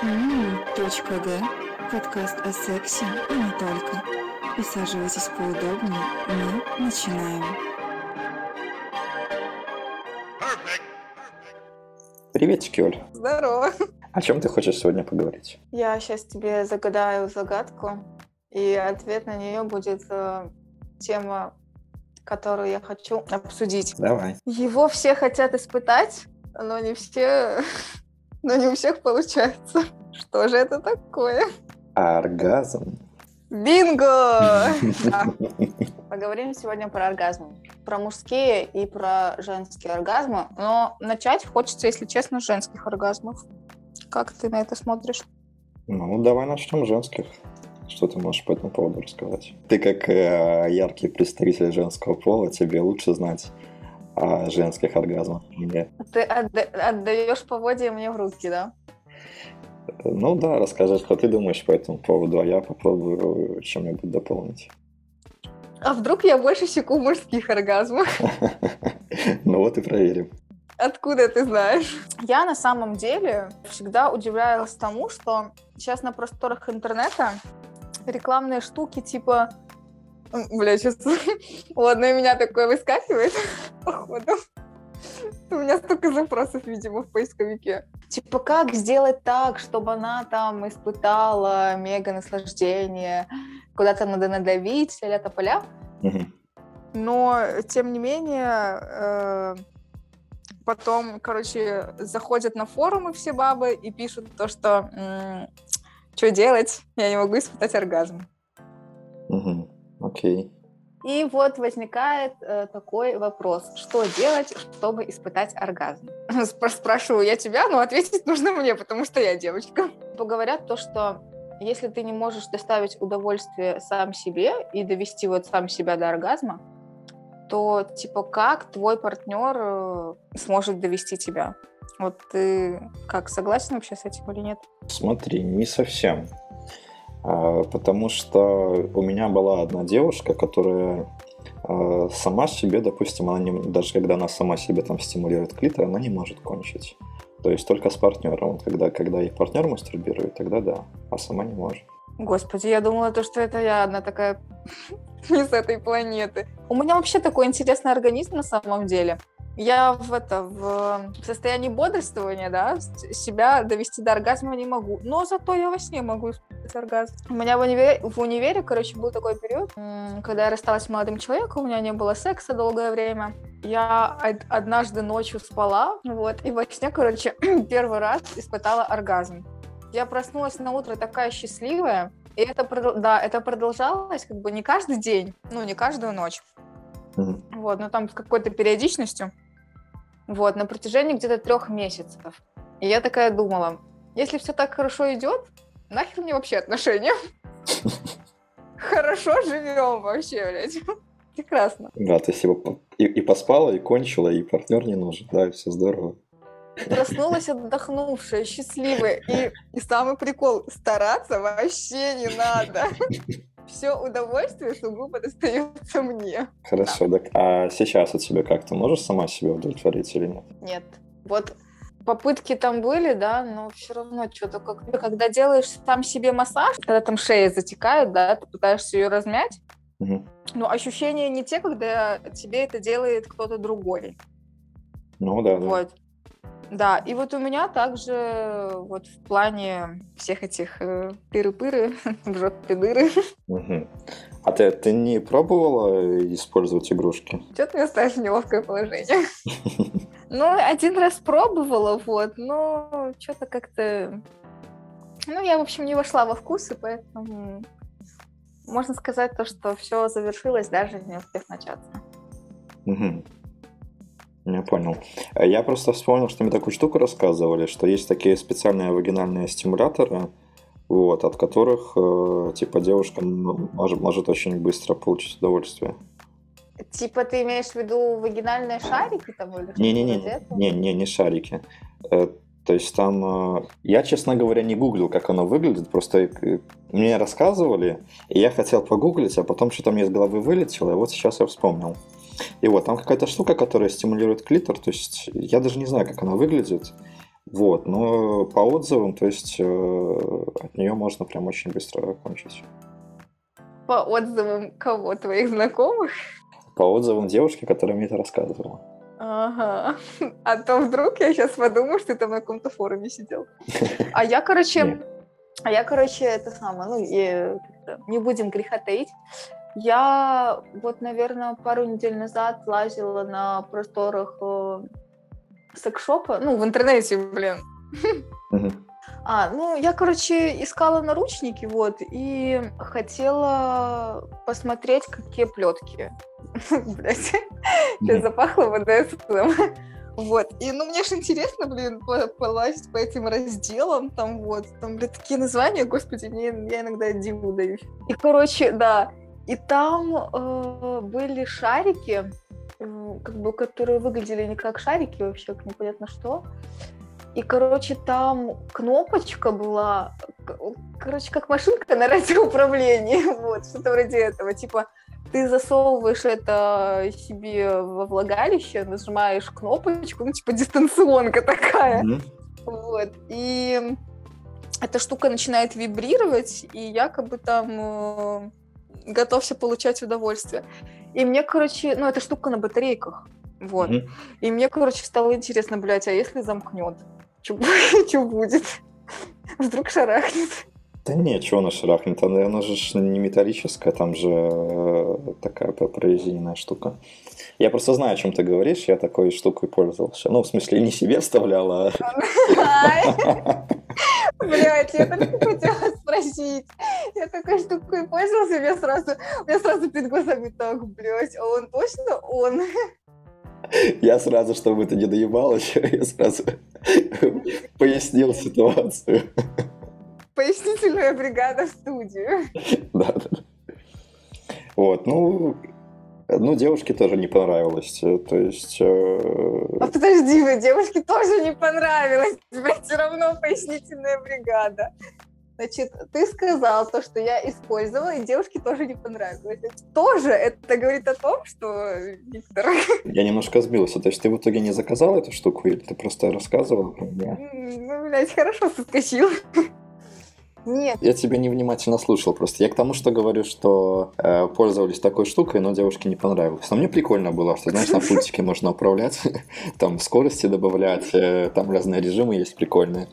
Г. Подкаст о сексе и не только. Присаживайтесь поудобнее, мы начинаем. Приветики, Оль. Здорово. О чем ты хочешь сегодня поговорить? Я сейчас тебе загадаю загадку, и ответ на нее будет э, тема, которую я хочу обсудить. Давай. Его все хотят испытать, но не все, но не у всех получается. Что же это такое? Оргазм. Бинго! Поговорим сегодня про оргазмы. Про мужские и про женские оргазмы. Но начать хочется, если честно, с женских оргазмов. Как ты на это смотришь? Ну, давай начнем с женских. Что ты можешь по этому поводу рассказать? Ты как э, яркий представитель женского пола, тебе лучше знать о женских оргазмах. Мне. Ты отда- отдаешь поводья мне в руки, да? Ну да, расскажи, что ты думаешь по этому поводу, а я попробую чем-нибудь дополнить. А вдруг я больше секу мужских оргазмов? Ну вот и проверим. Откуда ты знаешь? Я на самом деле всегда удивлялась тому, что сейчас на просторах интернета рекламные штуки типа... Бля, сейчас... У меня такое выскакивает, походу. У меня столько запросов, видимо, в поисковике. Типа, как сделать так, чтобы она там испытала мега наслаждение, куда-то надо надавить, ля поля. Мгм. Но, тем не менее, э, потом, короче, заходят на форумы все бабы и пишут то, что что делать, я не могу испытать оргазм. Мгм. Окей. И вот возникает э, такой вопрос, что делать, чтобы испытать оргазм? Спра- Спрашиваю я тебя, но ответить нужно мне, потому что я девочка. Говорят то, что если ты не можешь доставить удовольствие сам себе и довести вот сам себя до оргазма, то типа как твой партнер э, сможет довести тебя? Вот ты как согласен вообще с этим или нет? Смотри, не совсем. А, Потому что у меня была одна девушка, которая а, сама себе, допустим, она не, даже когда она сама себе там стимулирует клитор, она не может кончить. То есть только с партнером. Вот Когда, когда их партнер мастурбирует, тогда да, а сама не может. Господи, я думала, то, что это я одна такая не с этой планеты. У меня вообще такой интересный организм на самом деле. Я в это в состоянии бодрствования, да, себя довести до оргазма не могу. Но зато я во сне могу испытать оргазм. У меня в универе, в универе, короче, был такой период, когда я рассталась с молодым человеком, у меня не было секса долгое время. Я од- однажды ночью спала, вот, и во сне, короче, первый раз испытала оргазм. Я проснулась на утро такая счастливая, и это, да, это продолжалось как бы не каждый день, ну, не каждую ночь, вот, но там с какой-то периодичностью, вот, на протяжении где-то трех месяцев. И я такая думала, если все так хорошо идет, нахер мне вообще отношения? Хорошо живем вообще, блядь. Прекрасно. Да, ты себе по- и, и поспала, и кончила, и партнер не нужен, да, и все здорово. Проснулась отдохнувшая, счастливая. И, и самый прикол, стараться вообще не надо. Все удовольствие сугубо достается мне. Хорошо, так а сейчас у тебя как? Ты можешь сама себя удовлетворить или нет? Нет. Вот попытки там были, да, но все равно что-то как когда делаешь сам себе массаж, когда там шея затекает, да, ты пытаешься ее размять, Мгм. но ощущения не те, когда тебе это делает кто-то другой. Ну да, да. Вот. Да, и вот у меня также вот в плане всех этих э, пыры-пыры, в жопе дыры, Мгм. А ты, ты не пробовала использовать игрушки? что ты меня ставишь в неловкое положение. Ну, один раз пробовала, вот, но что-то как-то... Ну, я, в общем, не вошла во вкус, и поэтому можно сказать то, что все завершилось, даже не успев начаться. Мгм. Я понял. А Я просто вспомнил, что мне такую штуку рассказывали, что есть такие специальные вагинальные стимуляторы, вот, от которых, э, типа, девушка м- может, может очень быстро получить удовольствие. Типа ты имеешь в виду вагинальные шарики там или Не-не-не, вроде этого? не, не, не шарики. Э, То есть там... э, Я, честно говоря, не гуглил, как оно выглядит, просто э, мне рассказывали, и я хотел погуглить, а потом что-то мне из головы вылетело, и вот сейчас я вспомнил. И вот, там какая-то штука, которая стимулирует клитор, то есть я даже не знаю, как она выглядит, Вот, но по отзывам, то есть э, от нее можно прям очень быстро кончить. По отзывам кого? Твоих знакомых? По отзывам девушки, которая мне это рассказывала. Ага. А то вдруг я сейчас подумаю, что ты там на каком-то форуме сидел. А я, короче, а я, короче, это самое, ну, и, не будем греха таить. Я вот, наверное, пару недель назад лазила на просторах э, секшопа, ну, в интернете, блин. А, ну, я, короче, искала наручники, вот, и хотела посмотреть, какие плетки. Блять, сейчас запахло БДСМ. Вот. И, ну, мне же интересно, блин, полазить по этим разделам, там вот, там, блин, такие названия, господи, мне, я иногда диву даюсь. И, короче, да, и там э, были шарики, как бы, которые выглядели не как шарики вообще, как непонятно что. И, короче, там кнопочка была, короче, как машинка на радиоуправлении, вот, что-то вроде этого, типа, ты засовываешь это себе во влагалище, нажимаешь кнопочку, ну, типа, дистанционка такая, mm-hmm. вот, и эта штука начинает вибрировать, и якобы там э, готовься получать удовольствие. И мне, короче, ну, эта штука на батарейках. Вот. Mm-hmm. И мне, короче, стало интересно, блядь, а если замкнет? Что будет? Вдруг шарахнет? Да нет, что она шарахнет? Она, она же не металлическая, там же э, такая прорезиненная штука. Я просто знаю, о чем ты говоришь, я такой штукой пользовался. Ну, в смысле, не себе вставлял, а... Блять, я только хотела спросить. Я такой штукой пользовался, мне сразу, мне сразу перед глазами так, блять, а он точно он? Я сразу, чтобы это не доебалось, я сразу пояснил ситуацию. Пояснительная бригада в студию. Да, да. Вот, ну, ну, девушке тоже не понравилось. Э, то есть... Э... А подожди, вы девушке тоже не понравилось. Блядь, все равно пояснительная бригада. Значит, ты сказал то, что я использовала, и девушке тоже не понравилось. Тоже это говорит о том, что Виктор... Я немножко сбился. То есть ты в итоге не заказал эту штуку, или ты просто рассказывал про Ну, блядь, хорошо соскочил. Нет. Я тебя невнимательно слушал просто. Я к тому, что говорю, что э, пользовались такой штукой, но девушке не понравилось. Но мне прикольно было, что, знаешь, на пультике можно управлять, там скорости добавлять, э, там разные режимы есть прикольные.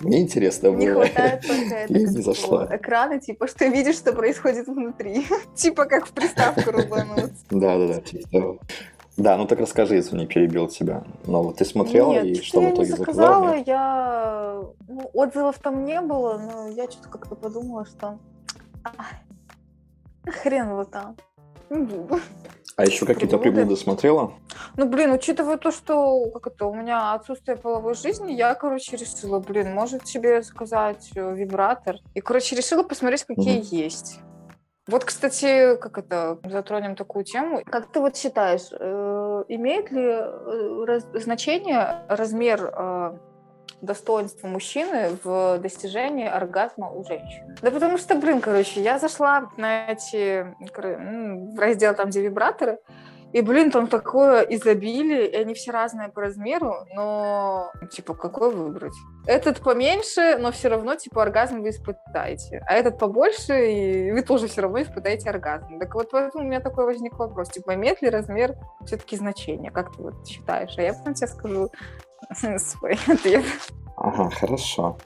Мне интересно было. Не хватает только это, не зашла. экрана, типа, что видишь, что происходит внутри. типа, как в приставку рубануть. Да-да-да, да, ну так расскажи, если не перебил тебя. Но вот ты смотрела Нет, и что в итоге заказала? Нет, я... Ну, отзывов там не было, но я что-то как-то подумала, что... хрен вот там. Не буду. А еще какие-то приблуды смотрела? Ну, блин, учитывая то, что как это, у меня отсутствие половой жизни, я, короче, решила, блин, может себе заказать э, вибратор. И, короче, решила посмотреть, какие угу. есть. Вот, кстати, как это, затронем такую тему. Как ты вот считаешь, э, имеет ли э, значение размер э, достоинства мужчины в достижении оргазма у женщины? Да потому что, блин, короче, я зашла на эти, в раздел там, где вибраторы, и, блин, там такое изобилие, и они все разные по размеру, но, типа, какой выбрать? Этот поменьше, но все равно, типа, оргазм вы испытаете. А этот побольше, и вы тоже все равно испытаете оргазм. Так вот, поэтому у меня такой возник вопрос, типа, имеет ли размер все-таки значение? Как ты вот считаешь? А я потом тебе скажу свой ответ. Ага, хорошо.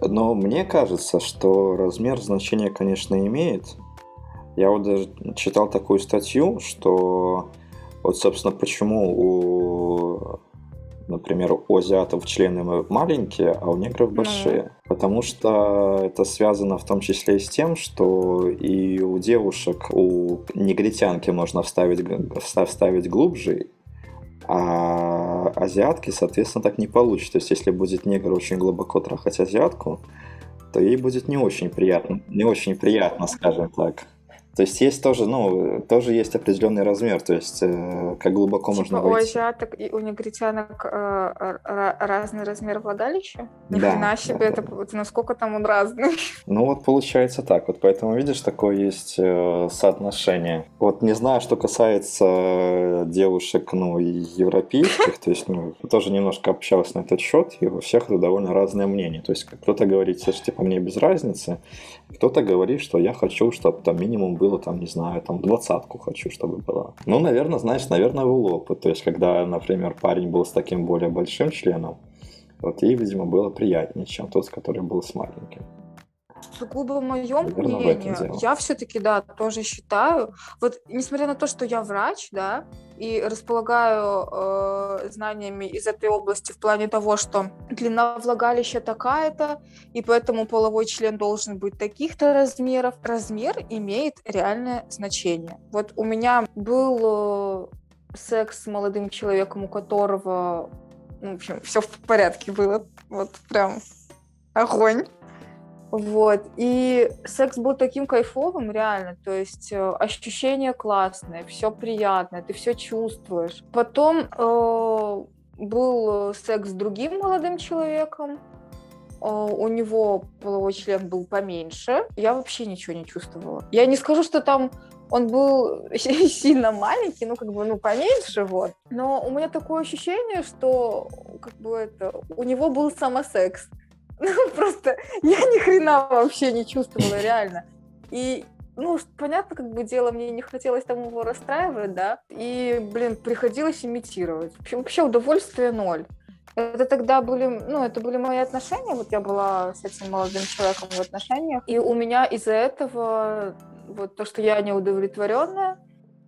Но мне кажется, что размер значения, конечно, имеет. Я вот даже читал такую статью, что вот, собственно, почему у, например, у азиатов члены маленькие, а у негров большие. Mm. Потому что это связано в том числе и с тем, что и у девушек, у негритянки можно вставить, вставить глубже, а азиатки, соответственно, так не получится. То есть, если будет негр очень глубоко трахать азиатку, то ей будет не очень приятно. Не очень приятно, скажем так. То есть есть тоже, ну, тоже есть определенный размер, то есть э, как глубоко Типа можно у войти. азиаток и у негритянок э, разный размер влагалища? Ни Да, хрена себе, это, это насколько там он разный? Ну вот получается так, вот поэтому видишь, такое есть э, соотношение. Вот не знаю, что касается э, девушек, ну, европейских, то есть, ну, тоже немножко общался на этот счет, и у всех это довольно разное мнение. То есть кто-то говорит, что типа мне без разницы, кто-то говорит, что я хочу, чтобы там минимум было, там, не знаю, там двадцатку хочу, чтобы было. Ну, наверное, знаешь, наверное, был опыт. То есть, когда, например, парень был с таким более большим членом, вот ей, видимо, было приятнее, чем тот, который был с маленьким. Сугубо в мнение, дело. я все-таки, да, тоже считаю, вот несмотря на то, что я врач, да, и располагаю э, знаниями из этой области в плане того, что длина влагалища такая-то, и поэтому половой член должен быть таких-то размеров, размер имеет реальное значение. Вот у меня был э, секс с молодым человеком, у которого, ну, в общем, все в порядке было, вот прям огонь. Вот. И секс был таким кайфовым, реально. То есть э, ощущение классное, все приятное, ты все чувствуешь. Потом э, был секс с другим молодым человеком. Э, у него половой член был поменьше. Я вообще ничего не чувствовала. Я не скажу, что там он был сильно маленький, ну, как бы, ну, поменьше, вот. Но у меня такое ощущение, что, как бы, это, у него был самосекс. Ну, просто я ни хрена вообще не чувствовала, реально. И, ну, понятно, как бы дело, мне не хотелось там его расстраивать, да, и, блин, приходилось имитировать. Вообще удовольствие ноль. Это тогда были, ну, это были мои отношения, вот я была с этим молодым человеком в отношениях, и у меня из-за этого, вот то, что я неудовлетворенная,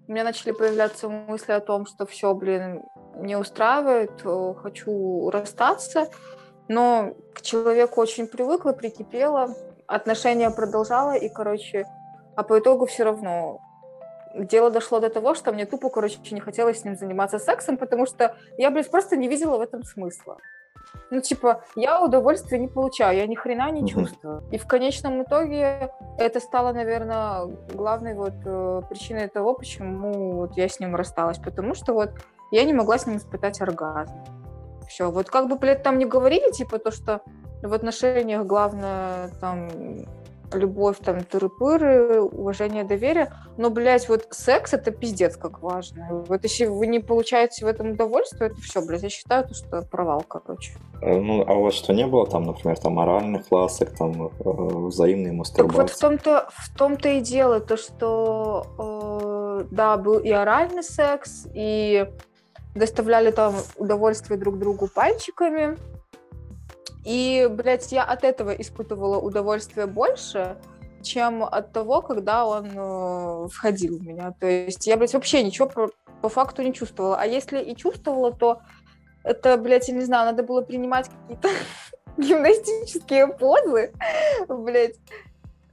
у меня начали появляться мысли о том, что все, блин, не устраивает, э, хочу расстаться, но к человеку очень привыкла, прикипела, отношения продолжала, и, короче, а по итогу все равно дело дошло до того, что мне тупо, короче, не хотелось с ним заниматься сексом, потому что я, блядь, просто не видела в этом смысла. Ну, типа, я удовольствия не получаю, я ни хрена не чувствую. И в конечном итоге это стало, наверное, главной вот э, причиной того, почему вот я с ним рассталась. Потому что вот я не могла с ним испытать оргазм. Все, вот как бы, блядь, там не говорили, типа, то, что в отношениях главное там любовь, там, тыры-пыры, уважение, доверие. Но, блядь, вот секс это пиздец как важно. Вот если вы не получаете в этом удовольствие, это все, блядь, я считаю, то, что провал, короче. Э, Ну, а у вас что, не было там, например, там моральных ласок, там э, взаимной Так вот мастурбации? в том-то, в том-то и дело, то, что э, да, был и оральный секс, и доставляли там удовольствие друг другу пальчиками. И, блядь, я от этого испытывала удовольствие больше, чем от того, когда он э, входил в меня. То есть я, блядь, вообще ничего по, по факту не чувствовала. А если и чувствовала, то это, блядь, я не знаю, надо было принимать какие-то гимнастические позы, блядь,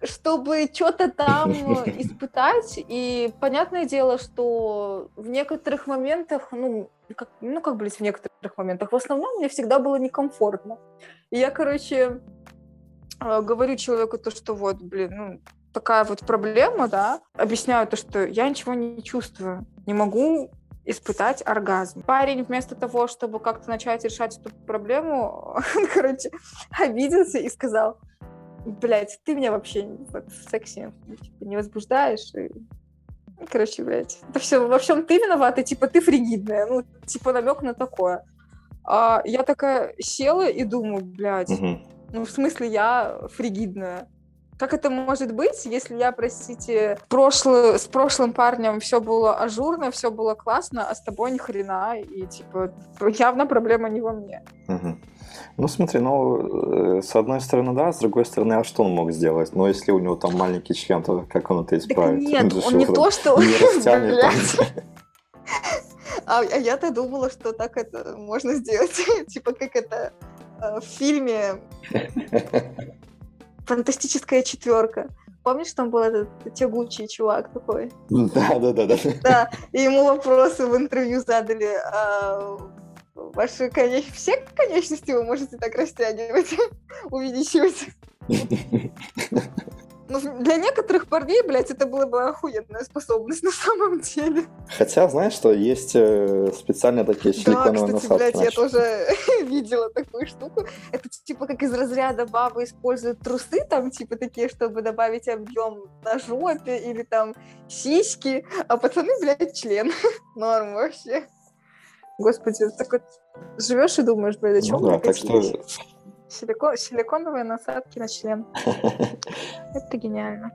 чтобы что-то там испытать. И понятное дело, что в некоторых моментах, ну, как, ну, как, блядь, в некоторых моментах, в основном мне всегда было некомфортно. И я, короче, э, говорю человеку то, что вот, блин, ну, такая вот проблема, да, объясняю то, что я ничего не чувствую, не могу испытать оргазм. Парень вместо того, чтобы как-то начать решать эту проблему, он, короче, обиделся и сказал, блядь, ты меня вообще вот, в сексе типа, не возбуждаешь. И... ну, Короче, блядь, это все, во всем ты виновата, типа, ты фригидная. Ну, типа, намек на такое. А я такая села и думаю, блядь, Мгм. ну, в смысле, я фригидная. Как это может быть, если я, простите, прошлый, с прошлым парнем все было ажурно, все было классно, а с тобой ни хрена, и, типа, явно проблема не во мне. Мгм. Ну, смотри, ну, э, с одной стороны, да, с другой стороны, а что он мог сделать? Ну, если у него там маленький член, то как он это Так исправит? нет, же он не то, что... не растянет. А, а я-то думала, что так это можно сделать. типа как это э, в фильме «Фантастическая четверка». Помнишь, там был этот тягучий чувак такой? Да, да, да, да. Да, и ему вопросы в интервью задали. а, ваши конеч... все конечности вы можете так растягивать, увеличивать. Ну, для некоторых парней, блядь, это была бы охуенная способность на самом деле. Хотя, знаешь, что есть э, специально такие силиконовые да, кстати, насадки. блядь, я тоже видела такую штуку. Это типа как из разряда бабы используют трусы, там, типа такие, чтобы добавить объем на жопе или там сиськи, а пацаны, блядь, член. Норм вообще. Господи, так вот живешь и думаешь, блядь, о чем ну, да, так что Силикон, силиконовые насадки на член. Это гениально.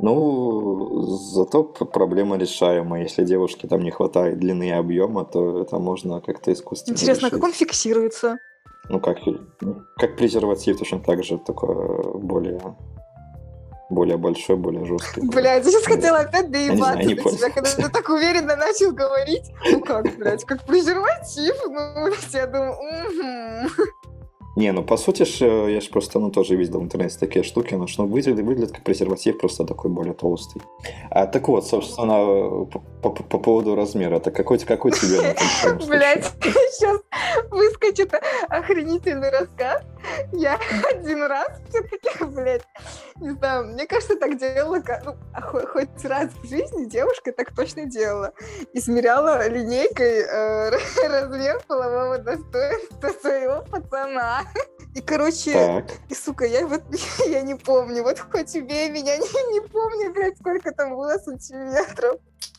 Ну, зато проблема решаемая. Если девушке там не хватает длины и объема, то это можно как-то искусственно Интересно, решить. как он фиксируется? Ну, как, как презерватив, точно так же, такое более более большой, более жесткий. Блядь, я сейчас хотела опять доебаться до тебя, когда ты так уверенно начал говорить. Ну как, блядь, как презерватив? Ну, я думаю. Не, ну по сути ж, э, я же просто ну, тоже видел в интернете такие штуки, но что выглядит, выглядит как презерватив, просто такой более толстый. А, так вот, собственно, по, по, по поводу размера, это какой, какой тебе? Блять, сейчас выскочит охренительный рассказ. Я один раз все-таки, блядь, не знаю, мне кажется, так делала, ну, хоть раз в жизни девушка так точно делала. Измеряла линейкой э, размер полового достоинства своего пацана. И, короче, так. и, сука, я вот, я не помню, вот хоть убей меня, не, не помню, блядь, сколько там было сантиметров.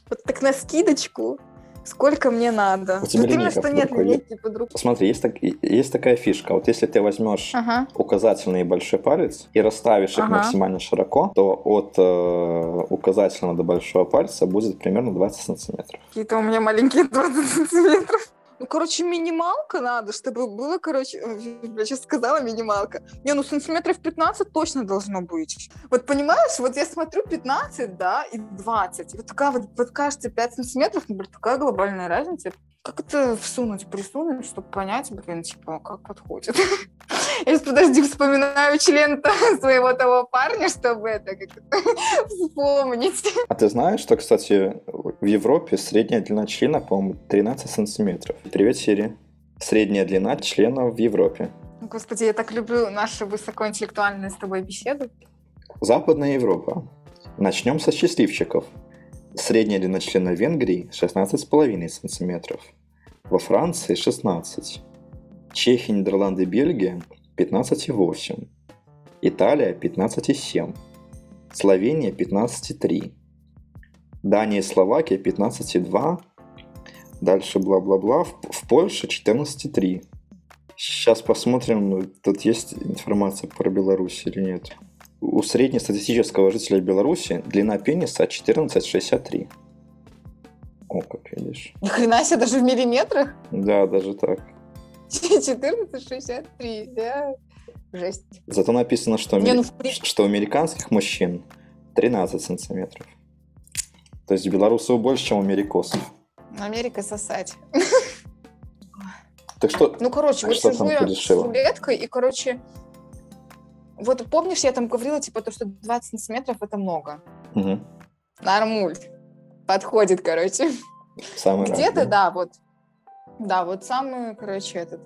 Вот так на скидочку, сколько мне надо. У тебя вот именно, что нет линейки под рукой. Смотри, есть, так, есть такая фишка. Вот если ты возьмешь ага. указательный и большой палец и расставишь их ага. максимально широко, то от э, указательного до большого пальца будет примерно 20 сантиметров. Какие-то у меня маленькие 20 сантиметров. Ну, короче, минималка надо, чтобы было, короче, я сейчас сказала минималка. Не, ну сантиметров 15 точно должно быть. Вот понимаешь, вот я смотрю 15, да, и 20. И вот такая вот, вот кажется, 5 сантиметров, блин, такая глобальная разница. Как это всунуть, присунуть, чтобы понять, блин, типа, как подходит? Я сейчас, подожди, вспоминаю член своего того парня, чтобы это как вспомнить. А ты знаешь, что, кстати, в Европе средняя длина члена, по-моему, 13 сантиметров. Привет, Сири. Средняя длина члена в Европе. Господи, я так люблю наши высокоинтеллектуальные с тобой беседы. Западная Европа. Начнем со счастливчиков. Средняя длина члена Венгрии 16,5 см. Во Франции 16. Чехия, Нидерланды, Бельгия 15,8. Италия 15,7. Словения 15,3. Дания и Словакия 15,2. Дальше бла-бла-бла. В, в Польше 14,3. Сейчас посмотрим, тут есть информация про Беларусь или нет. У среднестатистического жителя Беларуси длина пениса 14,63. О, как видишь. Ни хрена себе, даже в миллиметрах? Да, даже так. 14,63, да? Жесть. Зато написано, что, Не, ну, в... что у американских мужчин 13 сантиметров. То есть белорусов больше, чем у америкосов. Америка сосать. Так что? Ну, короче, вот сижу я с рулеткой, и, короче, вот помнишь, я там говорила, типа, то, что 20 сантиметров это много. Угу. Нормуль. Подходит, короче. Самый Где-то, да, вот. Да, вот самый, короче, этот.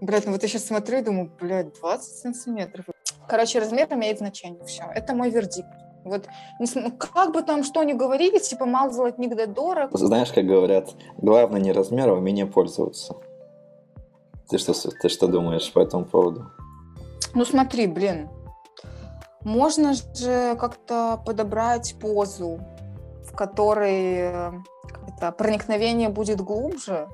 Блядь, ну вот я сейчас смотрю и думаю, блядь, 20 сантиметров. Короче, размер имеет значение, все. Это мой вердикт. Вот ну, как бы там что ни говорили, типа мал золотник да дорог. Знаешь, как говорят, главное не размер, а умение пользоваться. Ты что, ты что думаешь по этому поводу? Ну смотри, блин, можно же как-то подобрать позу, в которой э, это, проникновение будет глубже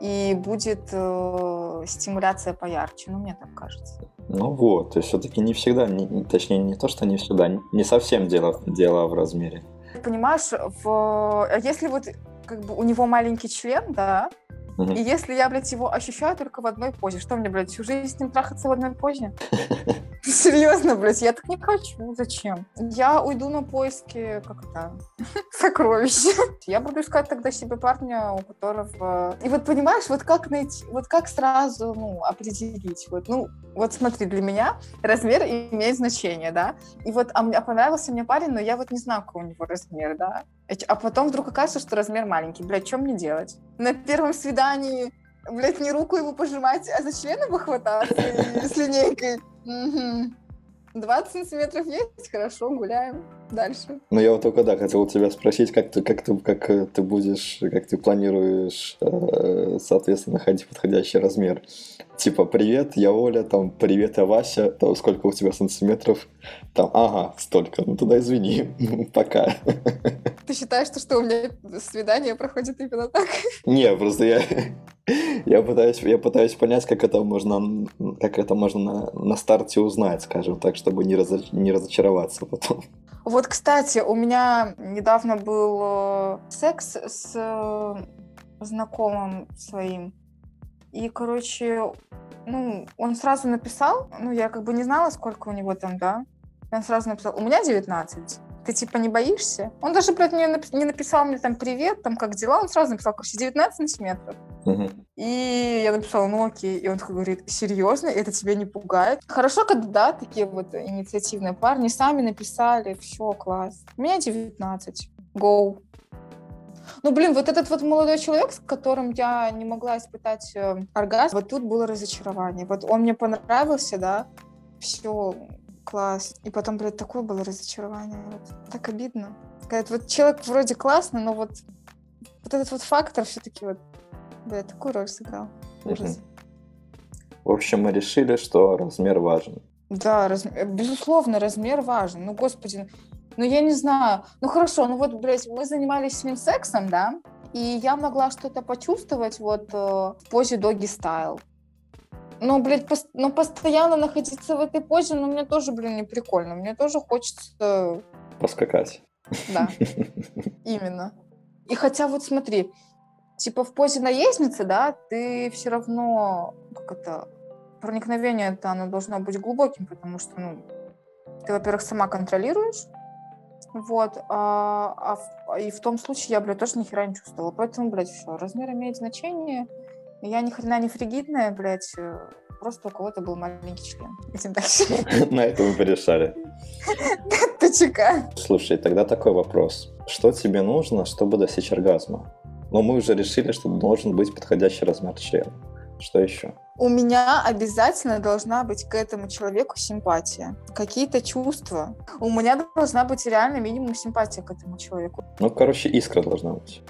и будет э, стимуляция поярче, ну мне так кажется. Ну вот, то есть все-таки не всегда, не, точнее не то, что не всегда, не совсем дело, дело в размере. Понимаешь, в, если вот как бы у него маленький член, да, Угу. И если я, блядь, его ощущаю только в одной позе, что мне, блядь, всю жизнь с ним трахаться в одной позе? Серьезно, блядь, я так не хочу. Зачем? Я уйду на поиски, как это, сокровища. Я буду искать тогда себе парня, у которого... И вот понимаешь, вот как найти, вот как сразу, ну, определить, вот, ну, вот смотри, для меня размер имеет значение, да, и вот, а, мне, понравился мне парень, но я вот не знаю, какой у него размер, да, а потом вдруг оказывается, что размер маленький, блядь, что мне делать? На первом свидании, блядь, не руку его пожимать, а за член его хвататься с линейкой? 20 сантиметров есть, хорошо, гуляем дальше. Ну, я вот только, да, хотел тебя спросить, как ты, как ты, как э, ты будешь, как ты планируешь, э, соответственно, находить подходящий размер. Типа, привет, я Оля, там, привет, я Вася, там, сколько у тебя сантиметров? Там, ага, столько, ну тогда извини, пока. Ты считаешь, что, что у меня свидание проходит именно так? Не, просто я, я пытаюсь, я пытаюсь понять, как это можно, как это можно на, на старте узнать, скажем так, чтобы не, разоч, не разочароваться потом. Вот, кстати, у меня недавно был э, секс с э, знакомым своим. И, короче, ну, он сразу написал, ну, я как бы не знала, сколько у него там, да. Он сразу написал, у меня 19. Ты типа не боишься? Он даже, блядь, мне не написал мне там привет, там как дела, он сразу написал, короче, 19 сантиметров. Мгм. И я написала, ну окей. И он такой говорит, серьезно, это тебя не пугает? Хорошо, когда да, такие вот инициативные парни сами написали, все, класс. У меня 19. Go. Ну, блин, вот этот вот молодой человек, с которым я не могла испытать э, оргазм, вот тут было разочарование. Вот он мне понравился, да, все, класс. И потом, блядь, такое было разочарование. Вот. Так обидно. Сказать, вот человек вроде классный, но вот, вот этот вот фактор все-таки вот, блядь, такую роль сыграл. Ужас. В общем, мы решили, что размер важен. Да, раз- э, безусловно, размер важен. Ну, господи, ну я не знаю. Ну хорошо, ну вот, блядь, мы занимались с ним сексом, да, и я могла что-то почувствовать вот э, в позе доги стайл. Ну, блядь, пос- ну, постоянно находиться в этой позе, ну, мне тоже, блин, не прикольно. Мне тоже хочется, Поскакать. да, именно. И хотя вот смотри, типа в позе наездницы, да, ты все равно, как это, проникновение это оно должно быть глубоким, потому что, ну, ты, во-первых, сама контролируешь, вот, а, а и в том случае я, блядь, тоже ни хера не чувствовала. Поэтому, блядь, все, размер имеет значение. Я ни хрена не фригидная, блядь, э, просто у кого-то был маленький член. Этим дальше. На этом мы порешали. ТЧК. Слушай, тогда такой вопрос. Что тебе нужно, чтобы достичь оргазма? Ну, мы уже решили, что должен быть подходящий размер члена. Что еще? У меня обязательно должна быть к этому человеку симпатия. Какие-то чувства. У меня должна быть реально минимум симпатия к этому человеку. Ну, короче, искра должна быть.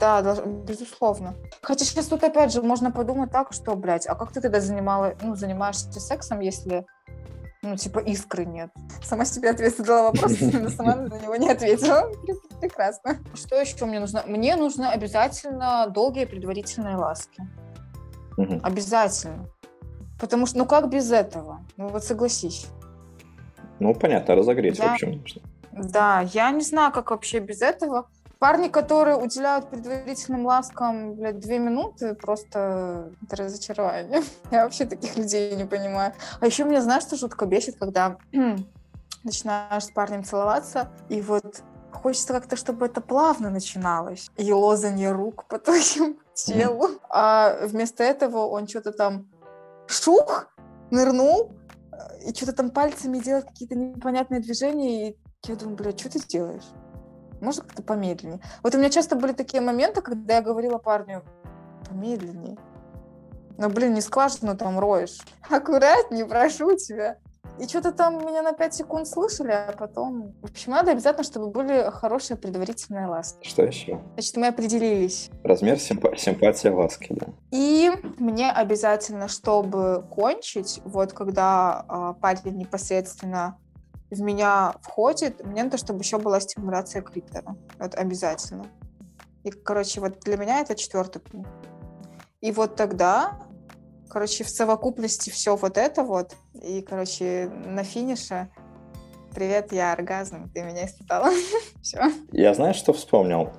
Да, долж- безусловно. Хотя сейчас тут опять же можно подумать так, что, блядь, а как ты тогда занимала, ну, занимаешься сексом, если, ну, типа, искры нет? Сама себе ответ задала вопрос, но сама на него не ответила. Пр- Прекрасно. Что еще мне нужно? Мне нужно обязательно долгие предварительные ласки. Мгм. Обязательно. Потому что, ну как без этого? Ну вот согласись. Ну, понятно, разогреть, в Я- общем, нужно. Да, я не знаю, как вообще без этого. Парни, которые уделяют предварительным ласкам, блядь, две минуты, просто это разочарование. Я вообще таких людей не понимаю. А еще меня, знаешь, что жутко бесит, когда начинаешь с парнем целоваться, и вот хочется как-то, чтобы это плавно начиналось. И лозанье рук по твоему телу. А вместо этого он что-то там шух, нырнул, и что-то там пальцами делает какие-то непонятные движения, и я думаю, блядь, что ты делаешь? Может, как-то помедленнее? Вот у меня часто были такие моменты, когда я говорила парню, помедленнее. Ну, блин, не скважину там роешь. Аккуратнее, прошу тебя. И что-то там меня на 5 секунд слышали, а потом... В общем, надо обязательно, чтобы были хорошие предварительные ласки. Что еще? Значит, мы определились. Размер симпа- симпатия ласки, да. И мне обязательно, чтобы кончить, вот когда а, парень непосредственно в меня входит, мне надо, чтобы еще была стимуляция клитора. Вот обязательно. И, короче, вот для меня это четвертый пункт. И вот тогда, короче, в совокупности все вот это вот, и, короче, на финише Привет, я оргазм, ты меня испытала. Все. Я знаешь, что вспомнил?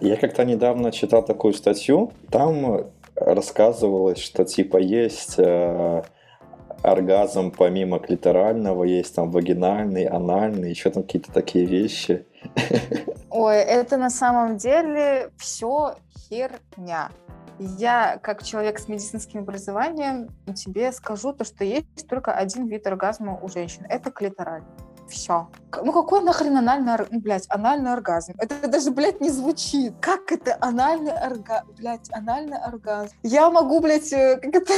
Я как-то недавно читал такую статью, там рассказывалось, что типа есть э, оргазм помимо клиторального, есть там вагинальный, анальный, еще там какие-то такие вещи. Ой, это на самом деле все херня. Я, как человек с медицинским образованием, тебе скажу то, что есть только один вид оргазма у женщин. Это клиторальный. Все. Ну какой нахрен анальный оргазм? Блять, анальный оргазм. Это даже, блядь, не звучит. Как это анальный оргазм? Блять, анальный оргазм. Я могу, блядь, э, как это...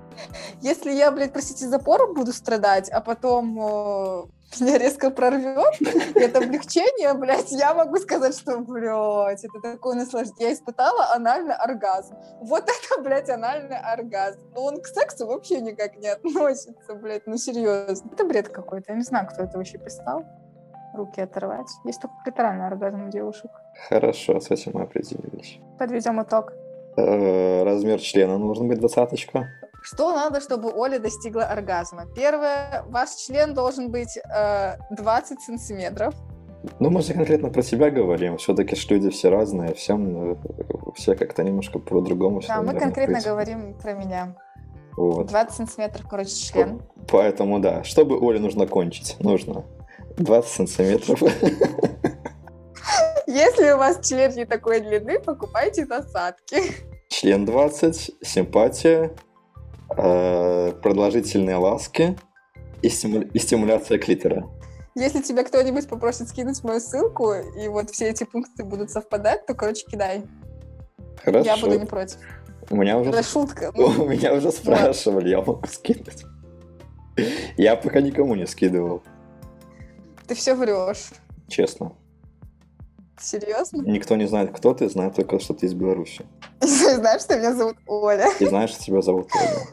Если я, блядь, простите, запором буду страдать, а потом э, меня резко прорвет, это облегчение, блядь, я могу сказать, что, блядь, это такое наслаждение. Я испытала анальный оргазм. Вот это, блядь, анальный оргазм. Но он к сексу вообще никак не относится, блядь, ну серьезно. Это бред какой-то, я не знаю, кто это вообще писал. Руки оторвать. Есть только клиторальный оргазм у девушек. Хорошо, с этим мы определились. Подведем итог. Э, Размер члена должен быть двадцаточка. Что надо, чтобы Оля достигла оргазма? Первое, ваш член должен быть э, 20 сантиметров. Ну, мы же конкретно про себя говорим. Все-таки ж люди все разные, всем э, все как-то немножко по-другому. Да, мы конкретно быть. говорим про меня. Вот. 20 сантиметров, короче, член. Поэтому да, чтобы Оле нужно кончить, нужно 20 сантиметров. Если у вас член не такой длины, покупайте насадки. Член 20, симпатия, продолжительные ласки и, стиму- и стимуляция клитора. Если тебя кто-нибудь попросит скинуть мою ссылку, и вот все эти пункты будут совпадать, то, короче, кидай. Хорошо. Я буду не против. У меня уже Это шутка. У меня уже спрашивали, я могу скинуть. Я пока никому не скидывал, Ты все врешь. честно. Серьезно? Никто не знает, кто ты, знает только, что ты из Беларуси. Знаешь, что меня зовут Оля? И знаешь, что тебя зовут Оля.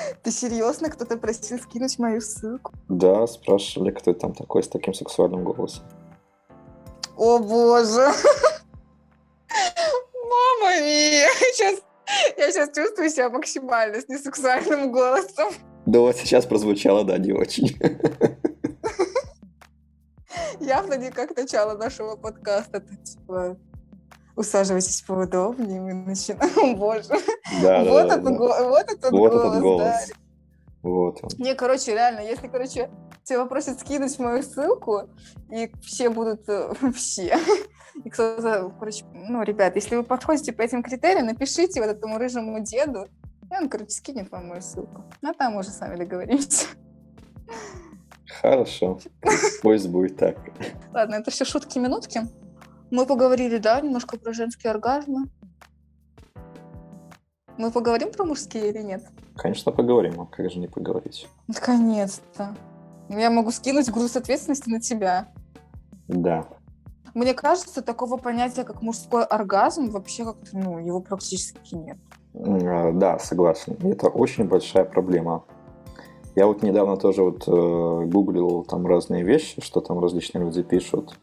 Ты серьезно? Кто-то просил скинуть мою ссылку? Да, спрашивали, кто там такой с таким сексуальным голосом. О боже! Мама мия! Сейчас, я сейчас чувствую себя максимально с несексуальным голосом. Да вот сейчас прозвучало, да, не очень. Явно не как начало нашего подкаста. Типа усаживайтесь поудобнее, мы начинаем. Боже. Да, вот, да, этот да. го- вот этот Вот голос, этот да. голос. Вот он. Не, короче, реально, если, короче, тебя попросят скинуть мою ссылку, и все будут, э, все, и кто-то, короче, ну, ребят, если вы подходите по этим критериям, напишите вот этому рыжему деду, и он, короче, скинет вам мою ссылку. А там уже сами договоримся. Хорошо. Пусть будет так. Ладно, это все шутки-минутки. Мы поговорили, да, немножко про женские оргазмы. Мы поговорим про мужские или нет? Конечно, поговорим, а как же не поговорить? Наконец-то. Я могу скинуть груз ответственности на тебя. Да. Мне кажется, такого понятия, как мужской оргазм, вообще как-то, ну, его практически нет. А, Да, согласен. Это очень большая проблема. Я вот недавно тоже вот э, гуглил там разные вещи, что там различные люди пишут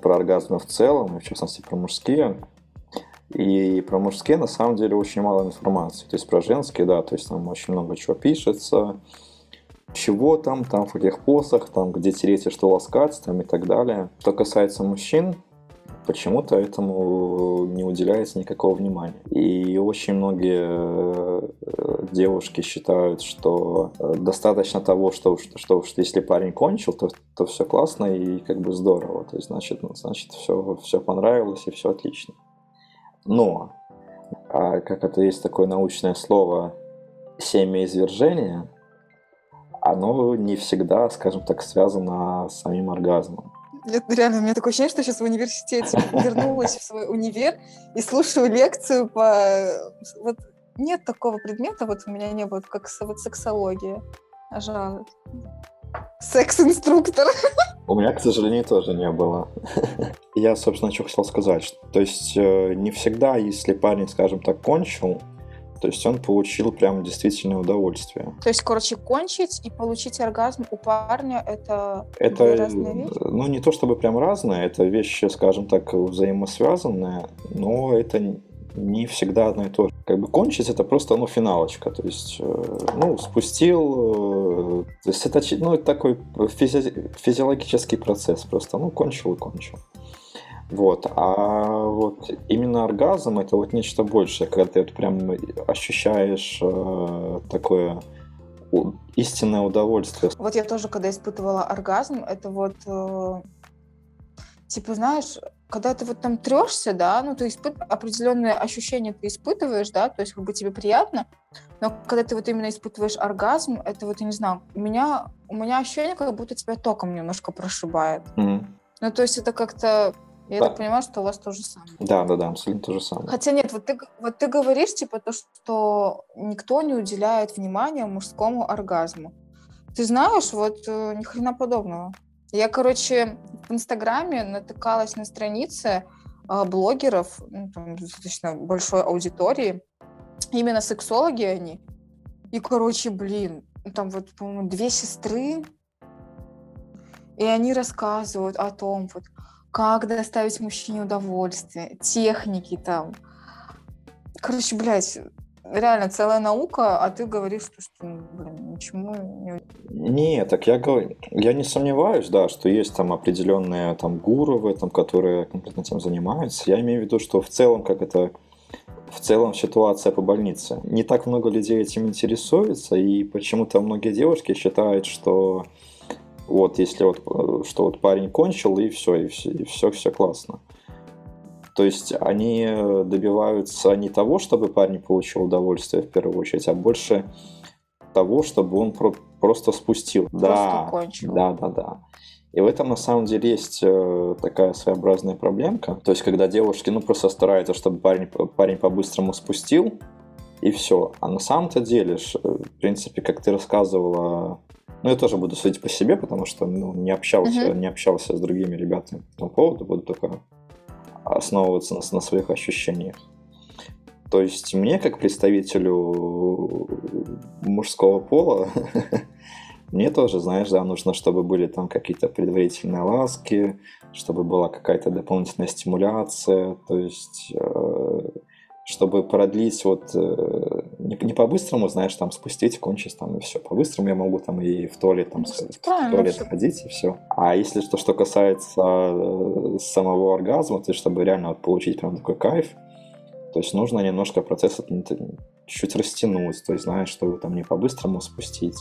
про оргазмы в целом, в частности про мужские. И про мужские на самом деле очень мало информации. То есть про женские, да, то есть там очень много чего пишется, чего там, там в каких посах, там где тереть и что ласкать, там и так далее. Что касается мужчин, почему-то этому не уделяется никакого внимания. И очень многие э, девушки считают, что э, достаточно того, что, что, уж если парень кончил, то, то все классно и как бы здорово. То есть, значит, ну, значит все, все понравилось и все отлично. Но, а, как это есть такое научное слово, семяизвержение, оно не всегда, скажем так, связано с самим оргазмом. Реально, у меня такое ощущение, что сейчас в университете вернулась в свой универ и слушаю лекцию по... Вот нет такого предмета, вот у меня не было, как вот сексология. Жаль. Секс-инструктор. У меня, к сожалению, тоже не было. Я, собственно, что хотел сказать. То есть, э, не всегда, если парень, скажем так, кончил, то есть он получил прям действительное удовольствие. То есть, короче, кончить и получить оргазм у парня — это, Это, разные вещи? ну, не то чтобы прям разное, это вещи, скажем так, взаимосвязанные, но это не всегда одно и то же. Как бы кончить это просто, ну, финалочка, то есть, э, ну, спустил, э, то есть это, ну, такой физи- физиологический процесс просто, ну, кончил и кончил. Вот, а вот именно оргазм это вот нечто большее, когда ты вот прям ощущаешь э, такое истинное удовольствие. Вот я тоже, когда испытывала оргазм, это вот, э, типа, знаешь, когда ты вот там трешься, да, ну, ты испыт... определенные ощущения ты испытываешь, да, то есть как бы тебе приятно, но когда ты вот именно испытываешь оргазм, это вот, я не знаю, у меня, у меня ощущение, как будто тебя током немножко прошибает. Мгм. Ну, то есть это как-то, Я Да. так понимаю, что у вас то же самое. Да, да, да, абсолютно то же самое. Хотя нет, вот ты, вот ты говоришь, типа, то, что никто не уделяет внимания мужскому оргазму. Ты знаешь, вот э, ни хрена подобного. Я, короче, в Инстаграме натыкалась на страницы а, блогеров, ну, достаточно большой аудитории, именно сексологи они. И, короче, блин, там вот, по-моему, две сестры, и они рассказывают о том, вот, как доставить мужчине удовольствие, техники там. Короче, блядь, реально целая наука, а ты говоришь, что, что ну, блин, ничему не... Не, так я говорю, я не сомневаюсь, да, что есть там определенные там гуру в этом, которые конкретно этим занимаются. Я имею в виду, что в целом, как это в целом ситуация по больнице. Не так много людей этим интересуется, и почему-то многие девушки считают, что вот если вот, э, что вот парень кончил, и все, и все, и все, все классно. То есть они добиваются не того, чтобы парень получил удовольствие в первую очередь, а больше того, чтобы он про- просто спустил. да, кончил. Да, да, да. И в этом на самом деле есть э, такая своеобразная проблемка. То есть, когда девушки, ну, просто стараются, чтобы парень, парень по-быстрому спустил, и все. А на самом-то деле, ж, э, в принципе, как ты рассказывала, ну, я тоже буду судить по себе, потому что ну, не, общался, Мгм. не общался с другими ребятами по этому поводу, буду только основываться на, на своих ощущениях. То есть мне, как представителю мужского пола, мне тоже, знаешь, да, нужно, чтобы были там какие-то предварительные ласки, чтобы была какая-то дополнительная стимуляция, то есть э, чтобы продлить вот э, не, не по-быстрому, знаешь, там спустить, кончить там и все. По-быстрому я могу там и в туалет там Ну, в правильно туалет ходить и все. А если что, что касается э, самого оргазма, то есть чтобы реально вот получить прям такой кайф, то есть нужно немножко процесс этот чуть-чуть растянуть, то есть, знаешь, чтобы там не по-быстрому спустить,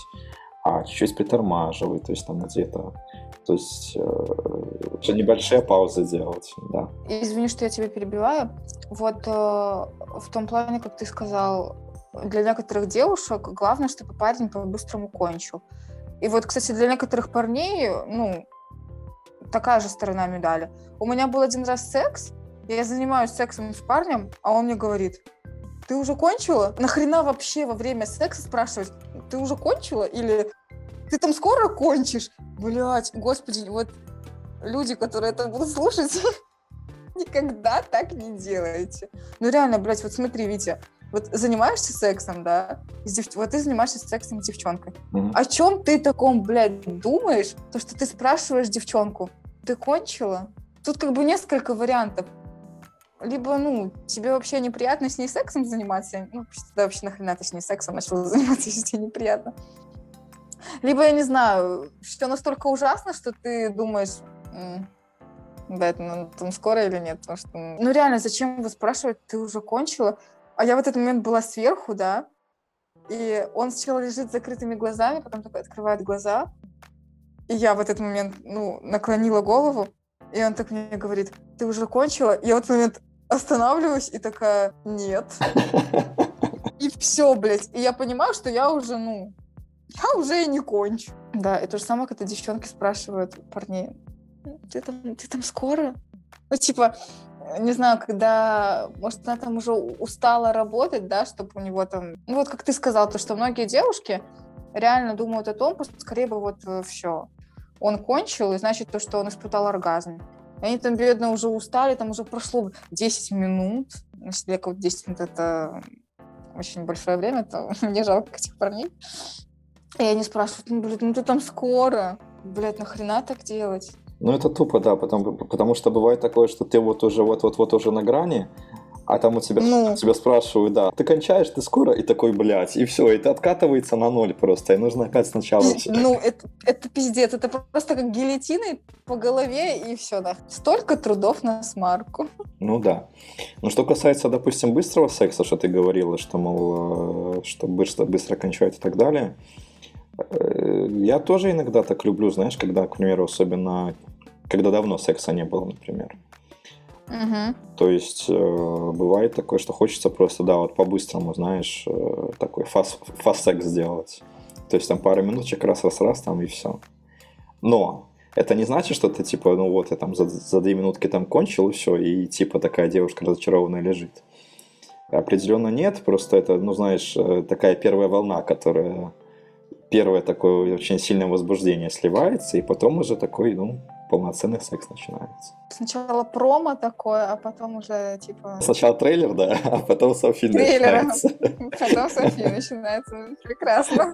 а чуть-чуть притормаживать, то есть там где-то, то есть э, небольшие паузы делать, да. Извини, что я тебя перебиваю. Вот э, в том плане, как ты сказал, для некоторых девушек главное, чтобы парень по-быстрому кончил. И вот, кстати, для некоторых парней, ну, такая же сторона медали. У меня был один раз секс, я занимаюсь сексом с парнем, а он мне говорит, ты уже кончила? Нахрена вообще во время секса спрашивать, ты уже кончила? Или ты там скоро кончишь? Блять, господи, вот люди, которые это будут слушать, никогда так не делайте. Ну реально, блядь, вот смотри, Витя, вот занимаешься сексом, да, дев- вот ты занимаешься сексом с девчонкой. Мгм. О чем ты таком, блядь, думаешь? То, что ты спрашиваешь девчонку, ты кончила? Тут как бы несколько вариантов. Либо, ну, тебе вообще неприятно с ней сексом заниматься, ну, да, вообще нахрена ты с ней сексом начала заниматься, если тебе неприятно. Либо, я не знаю, все настолько ужасно, что ты думаешь, «М, блядь, ну, там скоро или нет, потому что, ну, реально, зачем вы спрашивать, ты уже кончила? А я в этот момент была сверху, да, и он сначала лежит с закрытыми глазами, потом такой открывает глаза. И я в этот момент, ну, наклонила голову, и он так мне говорит, ты уже кончила? Я в этот момент останавливаюсь и такая, нет. И все, блядь. И я понимаю, что я уже, ну, я уже и не кончу. Да, и то же самое, когда девчонки спрашивают парней, ты там, ты там скоро? Ну, типа, не знаю, когда, может, она там уже устала работать, да, чтобы у него там... Ну, вот как ты сказал, то, что многие девушки реально думают о том, скорее бы вот все, он кончил, и значит то, что он испытал оргазм. И они там, бедно, уже устали, там уже прошло 10 минут. Если для кого-то 10 минут это очень большое время, то мне жалко этих парней. И они спрашивают, ну, блядь, ну ты там скоро. Блядь, нахрена так делать? Ну, это тупо, да, потому, потому что бывает такое, что ты вот уже вот-вот-вот уже на грани, а там у тебя, Ну. тебя спрашивают, да, ты кончаешь, ты скоро, и такой, блядь, и все, и ты откатывается на ноль просто, и нужно опять сначала всё. Ну, это, это пиздец. Это просто как гильотиной по голове, и все, да. Столько трудов на смарку. Ну да. Но что касается, допустим, быстрого секса, что ты говорила, что, мол, э, что быстро, быстро кончают и так далее, э, я тоже иногда так люблю, знаешь, когда, к примеру, особенно, когда давно секса не было, например. Мгм. То есть э, бывает такое, что хочется просто, да, вот по-быстрому, знаешь, э, такой фаст-секс сделать. То есть там пару минуточек раз-раз-раз там и все. Но Это не значит, что ты типа, ну вот, я там за, за две минутки там кончил, и все, и типа такая девушка разочарованная лежит. Определенно нет, просто это, ну знаешь, э, такая первая волна, которая первое такое очень сильное возбуждение сливается, и потом уже такой, ну, полноценный секс начинается. Сначала промо такое, а потом уже типа... Сначала трейлер, да, а потом сам фильм трейлер, начинается. Потом сам фильм начинается. Прекрасно.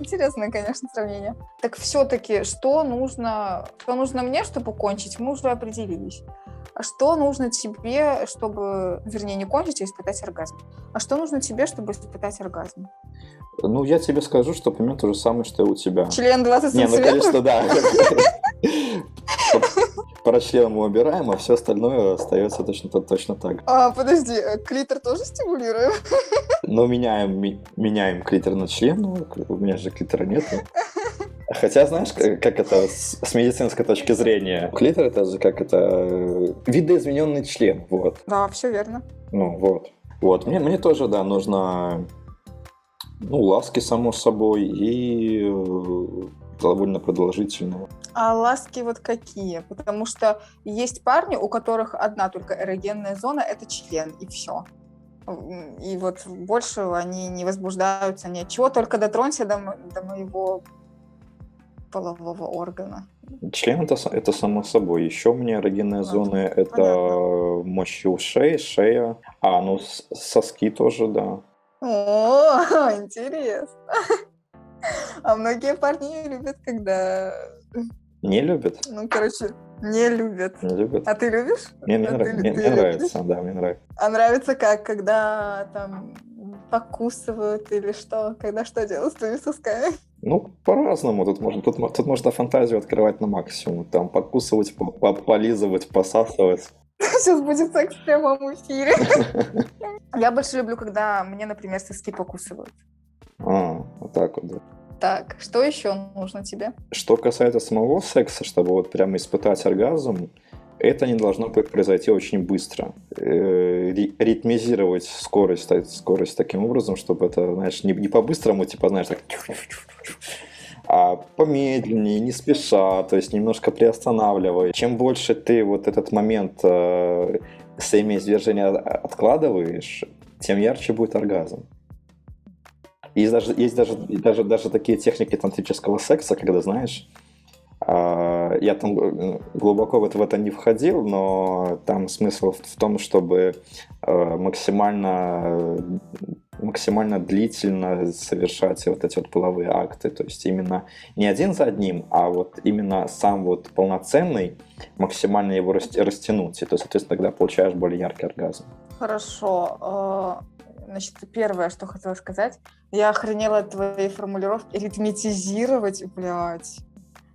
Интересное, конечно, сравнение. Так все-таки, что нужно, что нужно мне, чтобы кончить, мы уже определились. А что нужно тебе, чтобы, вернее, не кончить, а испытать оргазм? А что нужно тебе, чтобы испытать оргазм? Ну, я тебе скажу, что примерно то же самое, что и у тебя. Член 20 Не, ну, конечно, да. Про член мы убираем, а все остальное остается точно, точно так. А, подожди, э, клитор тоже стимулируем? Ну, меняем, меняем клитор на член, ну, у меня же клитора нет. Хотя, знаешь, как это с медицинской точки зрения? Клитор это же как это э, видоизмененный член, вот. Да, все верно. Ну, вот. Вот, мне, мне тоже, да, нужно ну, ласки, само собой, и э, довольно продолжительные. А ласки вот какие? Потому что есть парни, у которых одна только эрогенная зона – это член, и все. И вот больше они не возбуждаются ни от чего, только дотронься до, до моего полового органа. Член это, это само собой. Еще у меня эрогенные вот. зоны это Понятно. мощи ушей, шея. А, ну соски тоже, да. О, интересно. А многие парни любят, когда... Не любят? Ну, короче, не любят. Не любят. А ты любишь? Мне, мне, а нрав... ты, мне, ты мне нравится, да, мне нравится. А нравится как, когда там покусывают или что? Когда что делают с твоими сосками? Ну, по-разному. Тут можно, тут, тут можно фантазию открывать на максимум. Там покусывать, полизывать, посасывать. Сейчас будет секс в прямом эфире. Я больше люблю, когда мне, например, соски покусывают. А, вот так вот, да. Так, что еще нужно тебе? Что касается самого секса, чтобы вот прямо испытать оргазм, это не должно произойти очень быстро. Э, ритмизировать скорость, скорость таким образом, чтобы это, знаешь, не, не по-быстрому, типа, знаешь, так а помедленнее, не спеша, то есть немножко приостанавливая. Чем больше ты вот этот момент э, семяизвержения откладываешь, тем ярче будет оргазм. Есть даже, есть даже, даже, даже такие техники тантрического секса, когда, знаешь, э, я там глубоко вот в это не входил, но там смысл в том, чтобы э, максимально максимально длительно совершать вот эти вот половые акты. То есть именно не один за одним, а вот именно сам вот полноценный, максимально его растянуть. И то, соответственно, тогда получаешь более яркий оргазм. Хорошо. Значит, первое, что хотела сказать, я охренела твоей формулировки ритметизировать, блядь.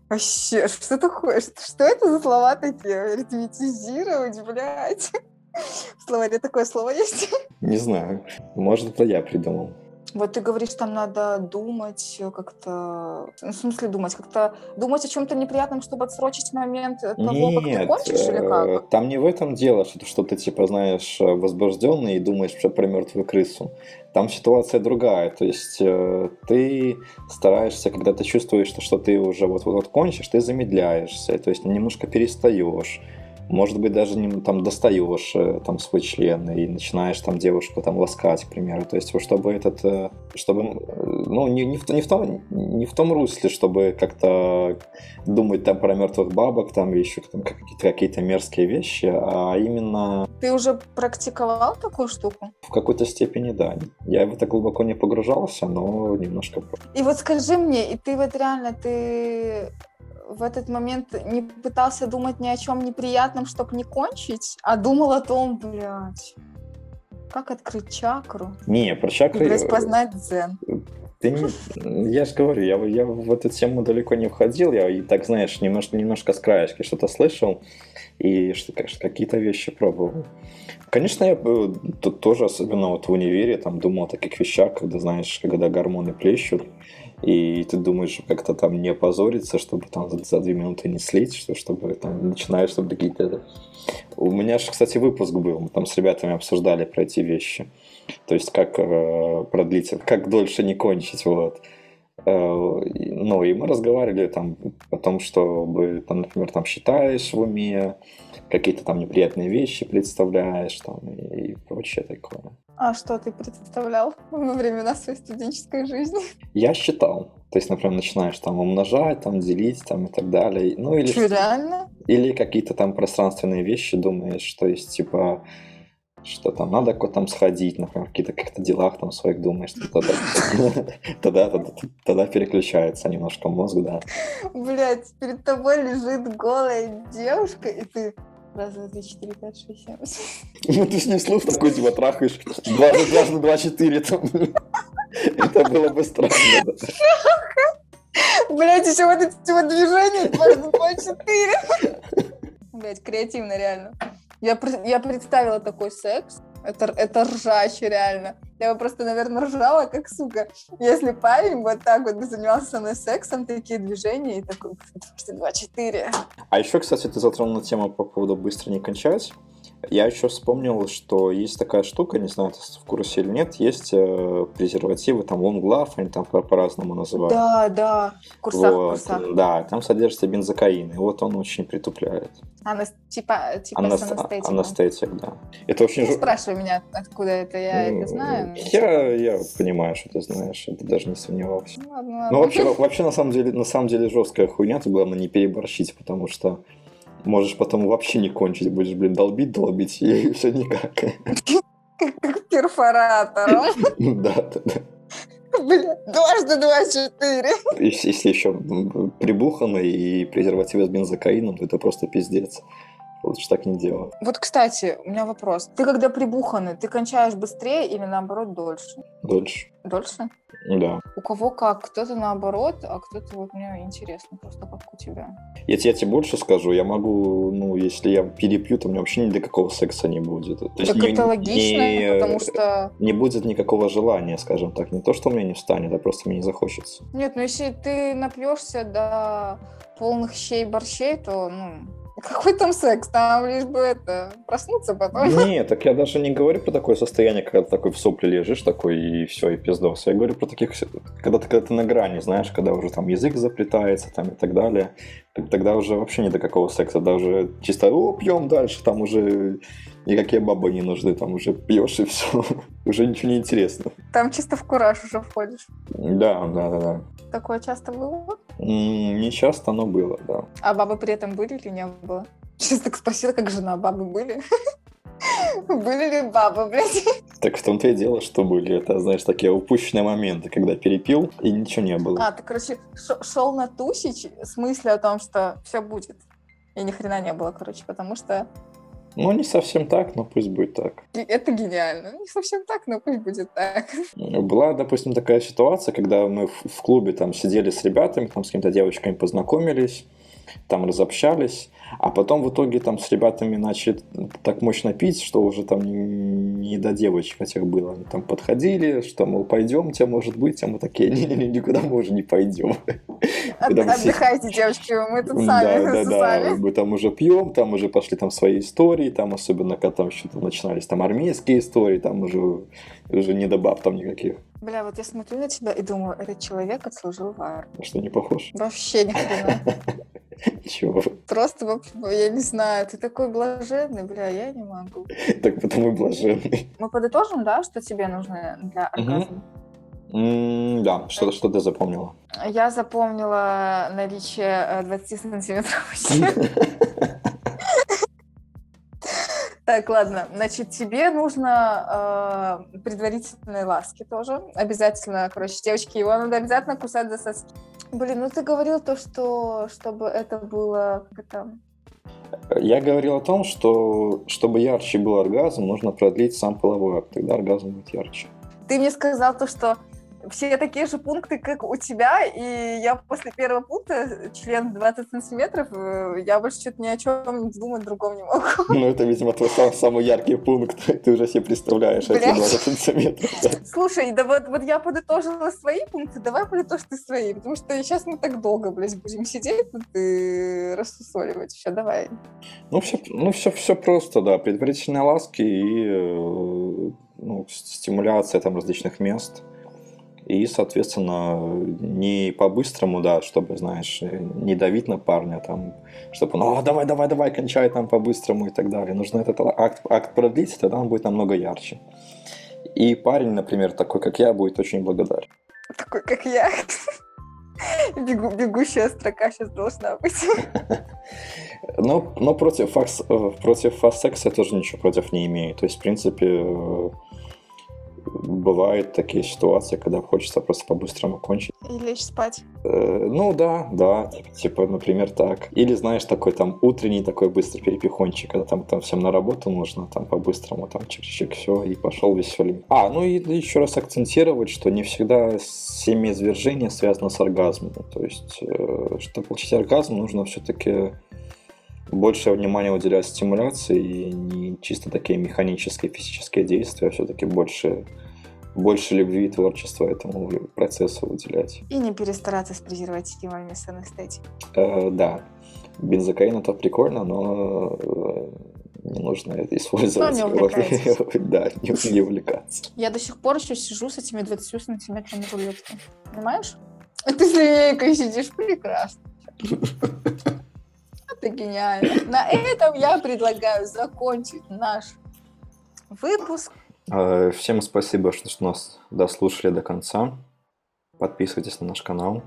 Вообще, что такое? Что это за слова такие? Ритметизировать, блядь. В словаре такое слово есть? Не знаю. Может, это я придумал. Вот ты говоришь, там надо думать э, как-то... Ну, в смысле думать? Как-то думать о чем-то неприятном, чтобы отсрочить момент того, Нет, как ты кончишь или как? Э, там не в этом дело, что, что ты, типа, знаешь, возбужденный и думаешь про мертвую крысу. Там ситуация другая. То есть э, ты стараешься, когда ты чувствуешь, что, что ты уже вот-вот кончишь, ты замедляешься, то есть немножко перестаешь может быть, даже не, там достаешь э, там свой член и начинаешь там девушку там ласкать, к примеру. То есть, чтобы этот, э, чтобы, ну, не, не, в, не, в том, не в том русле, чтобы как-то думать там про мертвых бабок, там еще там какие-то какие мерзкие вещи, а именно... Ты уже практиковал такую штуку? В какой-то степени, да. Я в это глубоко не погружался, но немножко... И вот скажи мне, и ты вот реально, ты в этот момент не пытался думать ни о чем неприятном, чтобы не кончить, а думал о том, блядь, как открыть чакру. Не, про чакры... И распознать дзен. Ты не, я же говорю, я, я в эту тему далеко не входил, я и так, знаешь, немножко, немножко с краешки что-то слышал, и что, какие-то вещи пробовал. Конечно, я тут тоже, особенно вот в универе, там думал о таких вещах, когда, знаешь, когда гормоны плещут, и ты думаешь как-то там не опозориться, чтобы там за, две минуты не слить, что, чтобы там начинаешь, чтобы какие-то... У меня же, кстати, выпуск был, мы там с ребятами обсуждали про эти вещи. То есть, как э, продлить, как дольше не кончить, вот. Э, ну, и мы разговаривали там том, чтобы, там, например, там считаешь в уме, какие-то там неприятные вещи представляешь там и прочее такое. А что ты представлял во времена своей студенческой жизни? Я считал. То есть, например, начинаешь там умножать, там делить, там и так далее. Ну, или, Что, реально? или какие-то там пространственные вещи думаешь, то есть, типа, что там надо куда там сходить, например, какие-то каких-то делах там своих думаешь, тогда, тогда, тогда, тогда переключается немножко мозг, да. Блять, перед тобой лежит голая девушка, и ты Раз, два, три, четыре, пять, шесть, семь. Ну ты ж не слух такой, типа, трахаешь дважды, дважды, два, четыре, там. Это было бы странно. Блять, еще вот эти вот движения, дважды, два, четыре. Блять, креативно, реально. Я, я представила такой секс. Это, это ржач, реально. Я бы просто, наверное, ржала, как сука. Если парень вот так вот занимался со мной сексом, такие движения, и такой, дважды, два, четыре. А еще, кстати, ты затронул тему по поводу быстро не кончать. Я еще вспомнил, что есть такая штука, не знаю, ты в курсе или нет, есть э, презервативы, там love, они там по- по-разному называют. Да, да. Курсах, Вот, курсах. Да, там содержится бензокаин, и вот он очень притупляет. Анас- типа, типа Анас- с анестетиком. Анестетик, да. Это очень... Не спрашивай меня, откуда это, я Ну, это знаю. Я, я понимаю, что ты знаешь, это даже не сомневался. Ну, ладно, ладно. Ну, вообще, вообще, на самом деле, на самом деле жесткая хуйня, ты главное не переборщить, потому что можешь потом вообще не кончить, будешь, блин, долбить, долбить, и все никак. Как, как перфоратором. Да, да, да. Бля, дважды два четыре. Если, если еще прибухано и презервативы с бензокаином, то это просто пиздец. Лучше так не делать. Вот, кстати, у меня вопрос. Ты когда прибуханный, ты кончаешь быстрее или наоборот дольше? Дольше. Дольше? Да. У кого как? Кто-то наоборот, а кто-то вот мне интересно просто как у тебя. Я, я тебе больше скажу, я могу, ну, если я перепью, то у меня вообще ни до какого секса не будет. То есть так не- это логично, не- потому что... не будет никакого желания, скажем так. Не то, что у меня не встанет, а просто мне не захочется. Нет, ну если ты напьешься до полных щей борщей, то, ну, какой там секс? Там лишь бы это, проснуться потом. Нет, так я даже не говорю про такое состояние, когда ты такой в сопле лежишь такой и все, и пиздос. Я говорю про таких, когда ты, когда ты на грани, знаешь, когда уже там язык заплетается там и так далее. Тогда уже вообще не до какого секса, тогда уже чисто, о, пьем дальше, там уже никакие бабы не нужны, там уже пьешь и все. Уже ничего не интересно. Там чисто в кураж уже входишь. Да, да, да, да. Такое часто было? Не часто, но было, да. А бабы при этом были или не было? Сейчас так спросила, как жена, бабы были? Были ли бабы, блядь? Так в том-то и дело, что были, это, знаешь, такие упущенные моменты, когда перепил, и ничего не было. А, ты, короче, шел на тусич с мыслью о том, что все будет. И ни хрена не было, короче, потому что Ну, не совсем так, но пусть будет так. это гениально. Не совсем так, но пусть будет так. Была, допустим, такая ситуация, когда мы в клубе там сидели с ребятами, там с какими-то девочками познакомились, там разобщались, а потом в итоге там с ребятами начали так мощно пить, что уже там не, не до девочек этих было. Они там подходили, что, мол, пойдемте, может быть, а мы такие, не-не-не, никуда мы уже не пойдем. От- мы Отдыхайте, девочки, мы тут Да, сами, да, да. сами. Мы там уже пьем, там уже пошли там свои истории, там особенно когда там что-то начинались там армейские истории, там уже, уже не до баб там никаких. Бля, вот я смотрю на тебя и думаю, этот человек отслужил в армии. Что не похож? Вообще ни хрена. Чего? Просто, я не знаю, ты такой блаженный, бля, я не могу. Так потому и блаженный. Мы подытожим, да, что тебе нужно для оргазма? М, Да, что, что ты запомнила? Я запомнила наличие э, 20 сантиметров. ущерба. Так, ладно. Значит, тебе нужно э, предварительные ласки тоже. Обязательно, короче, девочки, его надо обязательно кусать за соски. Блин, ну ты говорил то, что чтобы это было как это, Я говорил о том, что чтобы ярче был оргазм, нужно продлить сам половой акт, тогда оргазм будет ярче. Ты мне сказал то, что все такие же пункты, как у тебя, и я после первого пункта, член 20 сантиметров, э, я больше что-то ни о чем думать другом не могу. Ну, это, видимо, твой сам- самый яркий пункт. Ты уже себе представляешь эти Блядь. 20 сантиметров. да. Слушай, да вот, вот я подытожила свои пункты, давай подытожь ты свои, потому что сейчас мы так долго, блядь, будем сидеть тут и рассусоливать. Все, давай. Ну, все, ну, все, все просто, да. Предварительные ласки и э, ну, стимуляция там различных мест. И, соответственно, не по-быстрому, да, чтобы, знаешь, не давить на парня, там, чтобы он, о, давай, давай, давай, кончай там по-быстрому и так далее. Нужно этот акт, акт продлить, тогда он будет намного ярче. И парень, например, такой, как я, будет очень благодарен. Такой, как я. Бегу, бегущая строка сейчас должна быть. Но, но против, факс, против фаст-секса я тоже ничего против не имею. То есть, в принципе, бывают такие ситуации, когда хочется просто по-быстрому кончить. И лечь спать. Э, ну да, да, типа, например, так. Или, знаешь, такой там утренний такой быстрый перепихончик, когда там, там всем на работу нужно, там по-быстрому, там чик-чик, все, и пошел веселый. А, ну и еще раз акцентировать, что не всегда семяизвержение связано с оргазмом. То есть, э, чтобы получить оргазм, нужно все-таки больше внимания уделять стимуляции и не чисто такие механические физические действия, а все-таки больше, больше любви и творчества этому процессу уделять. И не перестараться с презервативами, с анестетикой. Э, да. Бензокаин это прикольно, но э, не нужно это использовать. Но не увлекайтесь. Да, не, не увлекаться. Я до сих пор еще сижу с этими 20 сантиметрами рулетки. Понимаешь? А ты с линейкой сидишь прекрасно. Это гениально. На этом я предлагаю закончить наш выпуск. А, всем спасибо, что нас дослушали до конца. Подписывайтесь на наш канал.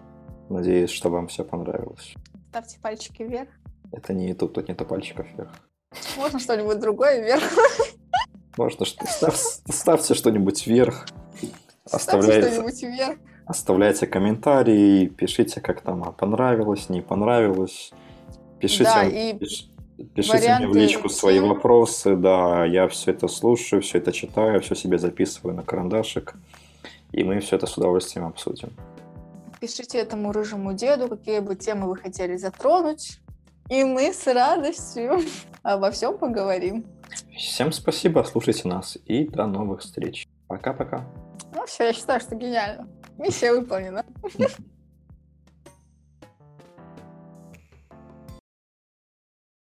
Надеюсь, что вам все понравилось. Ставьте пальчики вверх. Это не YouTube, тут нету пальчиков вверх. Можно что-нибудь другое вверх? Можно что Став, ставьте что-нибудь вверх. Оставляйте что-нибудь вверх. Оставляйте комментарии, пишите, как там понравилось, не понравилось. Пишите, да, и пиш, пишите мне в личку свои вопросы, да, я все это слушаю, все это читаю, все себе записываю на карандашик, и мы все это с удовольствием обсудим. Пишите этому рыжему деду, какие бы темы вы хотели затронуть, и мы с радостью обо всем поговорим. Всем спасибо, слушайте нас, и до новых встреч. Пока-пока. Ну все, я считаю, что гениально. Миссия выполнена.